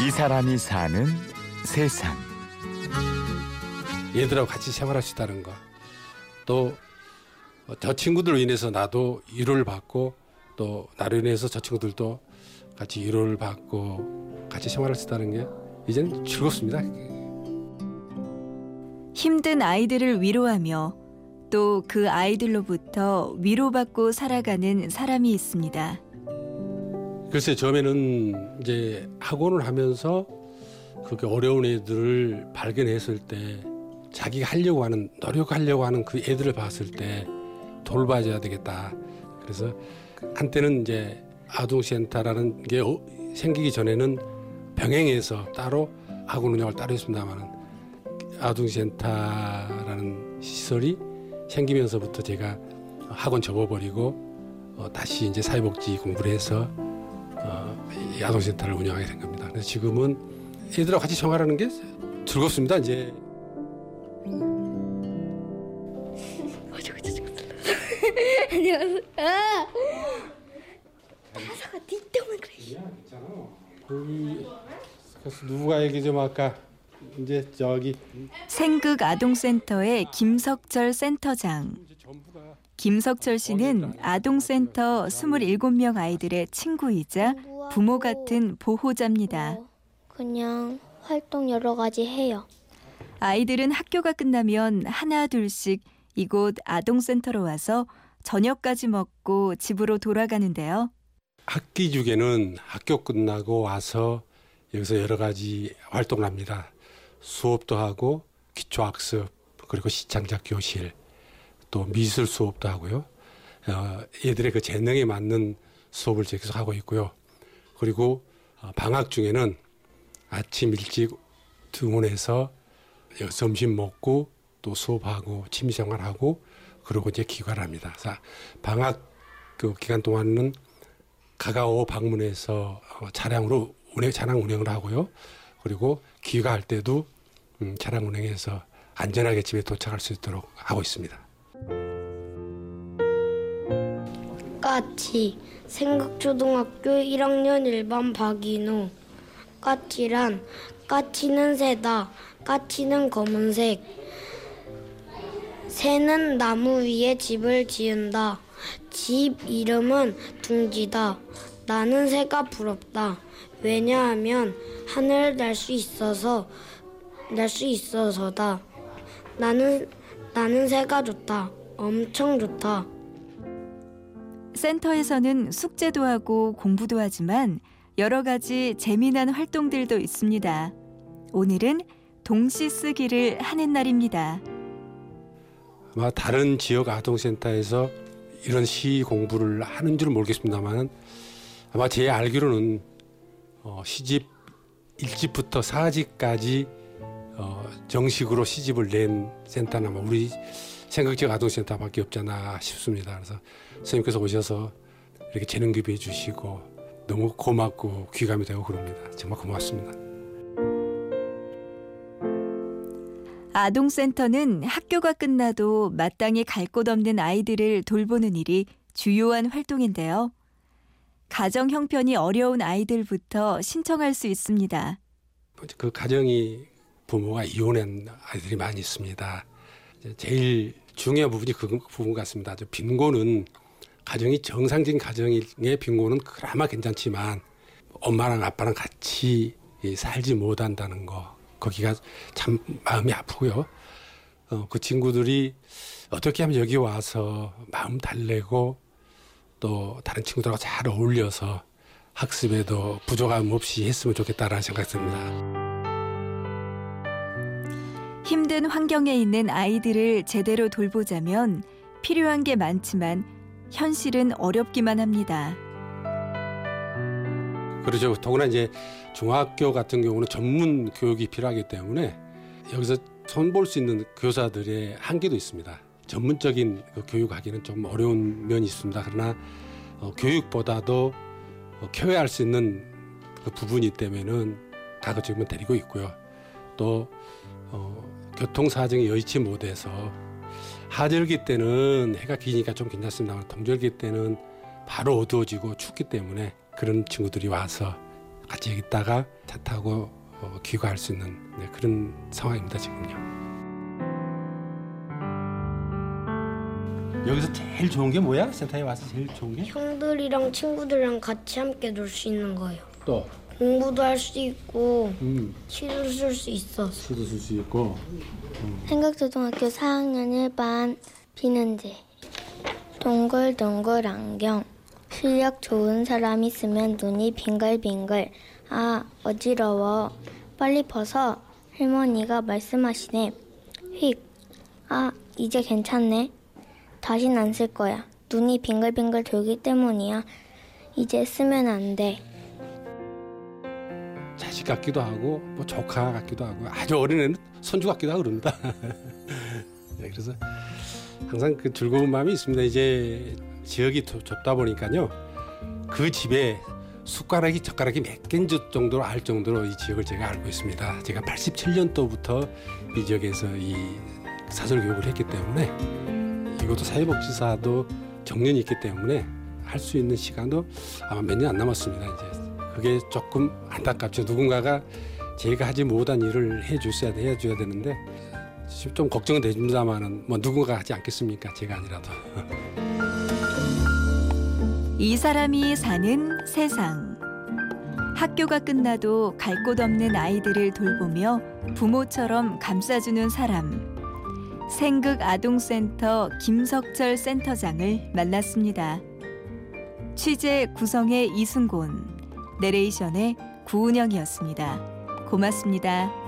이 사람이 사는 세상. 얘들하고 같이 생활할 수 있다는 거. 또 저 친구들로 인해서 나도 위로를 받고 또 나로 인해서 저 친구들도 같이 위로를 받고 같이 생활할 수 있다는 게 이제는 즐겁습니다. 힘든 아이들을 위로하며 또 그 아이들로부터 위로받고 살아가는 사람이 있습니다. 글쎄 처음에는 이제 학원을 하면서 그렇게 어려운 애들을 발견했을 때 자기가 하려고 하는 노력하려고 하는 그 애들을 봤을 때 돌봐줘야 되겠다. 그래서 한때는 이제 아동센터라는 게 어- 생기기 전에는 병행해서 따로 학원 운영을 따로 했습니다만은 아동센터라는 시설이 생기면서부터 제가 학원 접어버리고 어, 다시 이제 사회복지 공부를 해서 어, 이 아동센터를 운영하게 된 겁니다. 그래서 지금은 애들하고 같이 생활하는 게 즐겁습니다. 이제 안녕하세요. 아! 가사가 니 때문에 그래. 그래서 누가 얘기 좀 할까? 이제 저기 생극 아동센터의 김석철 센터장. 김석철 씨는 아동센터 27명 아이들의 친구이자 부모 같은 보호자입니다. 뭐, 그냥 활동 여러 가지 해요. 아이들은 학교가 끝나면 하나 둘씩 이곳 아동센터로 와서 저녁까지 먹고 집으로 돌아가는데요. 학기 중에는 학교 끝나고 와서 여기서 여러 가지 활동을 합니다. 수업도 하고 기초학습 그리고 시창작 교실 또 미술 수업도 하고요. 어, 얘들의 그 재능에 맞는 수업을 계속 하고 있고요. 그리고 어, 방학 중에는 아침 일찍 등원해서 점심 먹고 또 수업하고 취미생활하고 그러고 이제 귀가를 합니다. 그래서 방학 그 기간 동안은 가가오 방문해서 어, 차량으로 운행 차량 운행을 하고요. 그리고 귀가할 때도 음, 차량 운행해서 안전하게 집에 도착할 수 있도록 하고 있습니다. 까치 생극초등학교 1학년 1반 박인우 까치란 까치는 새다 까치는 검은색. 새는 나무 위에 집을 지은다. 집 이름은 둥지다. 나는 새가 부럽다. 왜냐하면 하늘을 날 수 있어서 날 수 있어서다. 나는 나는 새가 좋다 엄청 좋다 센터에서는 숙제도 하고 공부도 하지만 여러 가지 재미난 활동들도 있습니다. 오늘은 동시 쓰기를 하는 날입니다. 아마 다른 지역 아동센터에서 이런 시 공부를 하는 줄은 모르겠습니다만 아마 제 알기로는 어, 시집 1집부터 4집까지 어, 정식으로 시집을 낸 센터는 아마 우리 생각지역 아동센터밖에 없잖아 싶습니다. 그래서 선생님께서 오셔서 이렇게 재능 기부해 주시고 너무 고맙고 귀감이 되고 그럽니다. 정말 고맙습니다. 아동센터는 학교가 끝나도 마땅히 갈 곳 없는 아이들을 돌보는 일이 주요한 활동인데요. 가정 형편이 어려운 아이들부터 신청할 수 있습니다. 그 가정이 부모가 이혼한 아이들이 많이 있습니다. 제일 중요한 부분이 그 부분 같습니다. 저 빈곤은 가정이 정상적인 가정의 빈곤은 그나마 괜찮지만 엄마랑 아빠랑 같이 이 살지 못한다는 거 거기가 참 마음이 아프고요. 어, 그 친구들이 어떻게 하면 여기 와서 마음 달래고 또 다른 친구들하고 잘 어울려서 학습에도 부족함 없이 했으면 좋겠다라는 생각이 듭니다. 힘든 환경에 있는 아이들을 제대로 돌보자면 필요한 게 많지만 현실은 어렵기만 합니다. 그렇죠. 더구나 이제 중학교 같은 경우는 전문 교육이 필요하기 때문에 여기서 손볼 수 있는 교사들의 한계도 있습니다. 전문적인 그 교육하기는 좀 어려운 면이 있습니다. 그러나 어, 교육보다도 어, 케어할 수 있는 그 부분이 때문에는 가급적이면 데리고 있고요. 또 어, 교통 사정이 여의치 못해서 하절기 때는 해가 기니까 좀 괜찮습니다. 동절기 때는 바로 어두워지고 춥기 때문에 그런 친구들이 와서 같이 있다가 차 타고 어, 귀가할 수 있는 네, 그런 상황입니다 지금요. 여기서 제일 좋은 게 뭐야? 센터에 와서 제일 좋은 게? 형들이랑 친구들이랑 같이 함께 놀 수 있는 거예요. 또 공부도 할 수 있고 음, 시도 쓸 수 있어서. 술도 쓸 수 있고. 생각초등학교 4학년 1반 비는지. 동글동글 안경. 실력 좋은 사람 있으면 눈이 빙글빙글. 아 어지러워. 빨리 벗어. 할머니가 말씀하시네. 휙아 이제 괜찮네. 다신 안 쓸 거야. 눈이 빙글빙글 돌기 때문이야. 이제 쓰면 안돼 자식 같기도 하고 뭐 조카 같기도 하고 아주 어린 애는 손주 같기도 하고 그럽니다. 네, 그래서 항상 그 즐거운 마음이 있습니다. 이제 지역이 좁- 좁다 보니까요. 그 집에 숟가락이 젓가락이 몇 개인지 정도로 알 정도로 이 지역을 제가 알고 있습니다. 제가 87년도부터 이 지역에서 이 사설 교육을 했기 때문에 이것도 사회복지사도 정년이 있기 때문에 할 수 있는 시간도 아마 몇 년 안 남았습니다. 이제 그게 조금 안타깝죠. 누군가가 제가 하지 못한 일을 해주셔야 돼, 해줘야 되는데 좀 걱정은 됩니다만은 뭐 누군가 하지 않겠습니까? 제가 아니라도. 이 사람이 사는 세상. 학교가 끝나도 갈 곳 없는 아이들을 돌보며 부모처럼 감싸주는 사람. 생극 아동센터 김석철 센터장을 만났습니다. 취재 구성의 이순곤, 내레이션의 구은영이었습니다. 고맙습니다.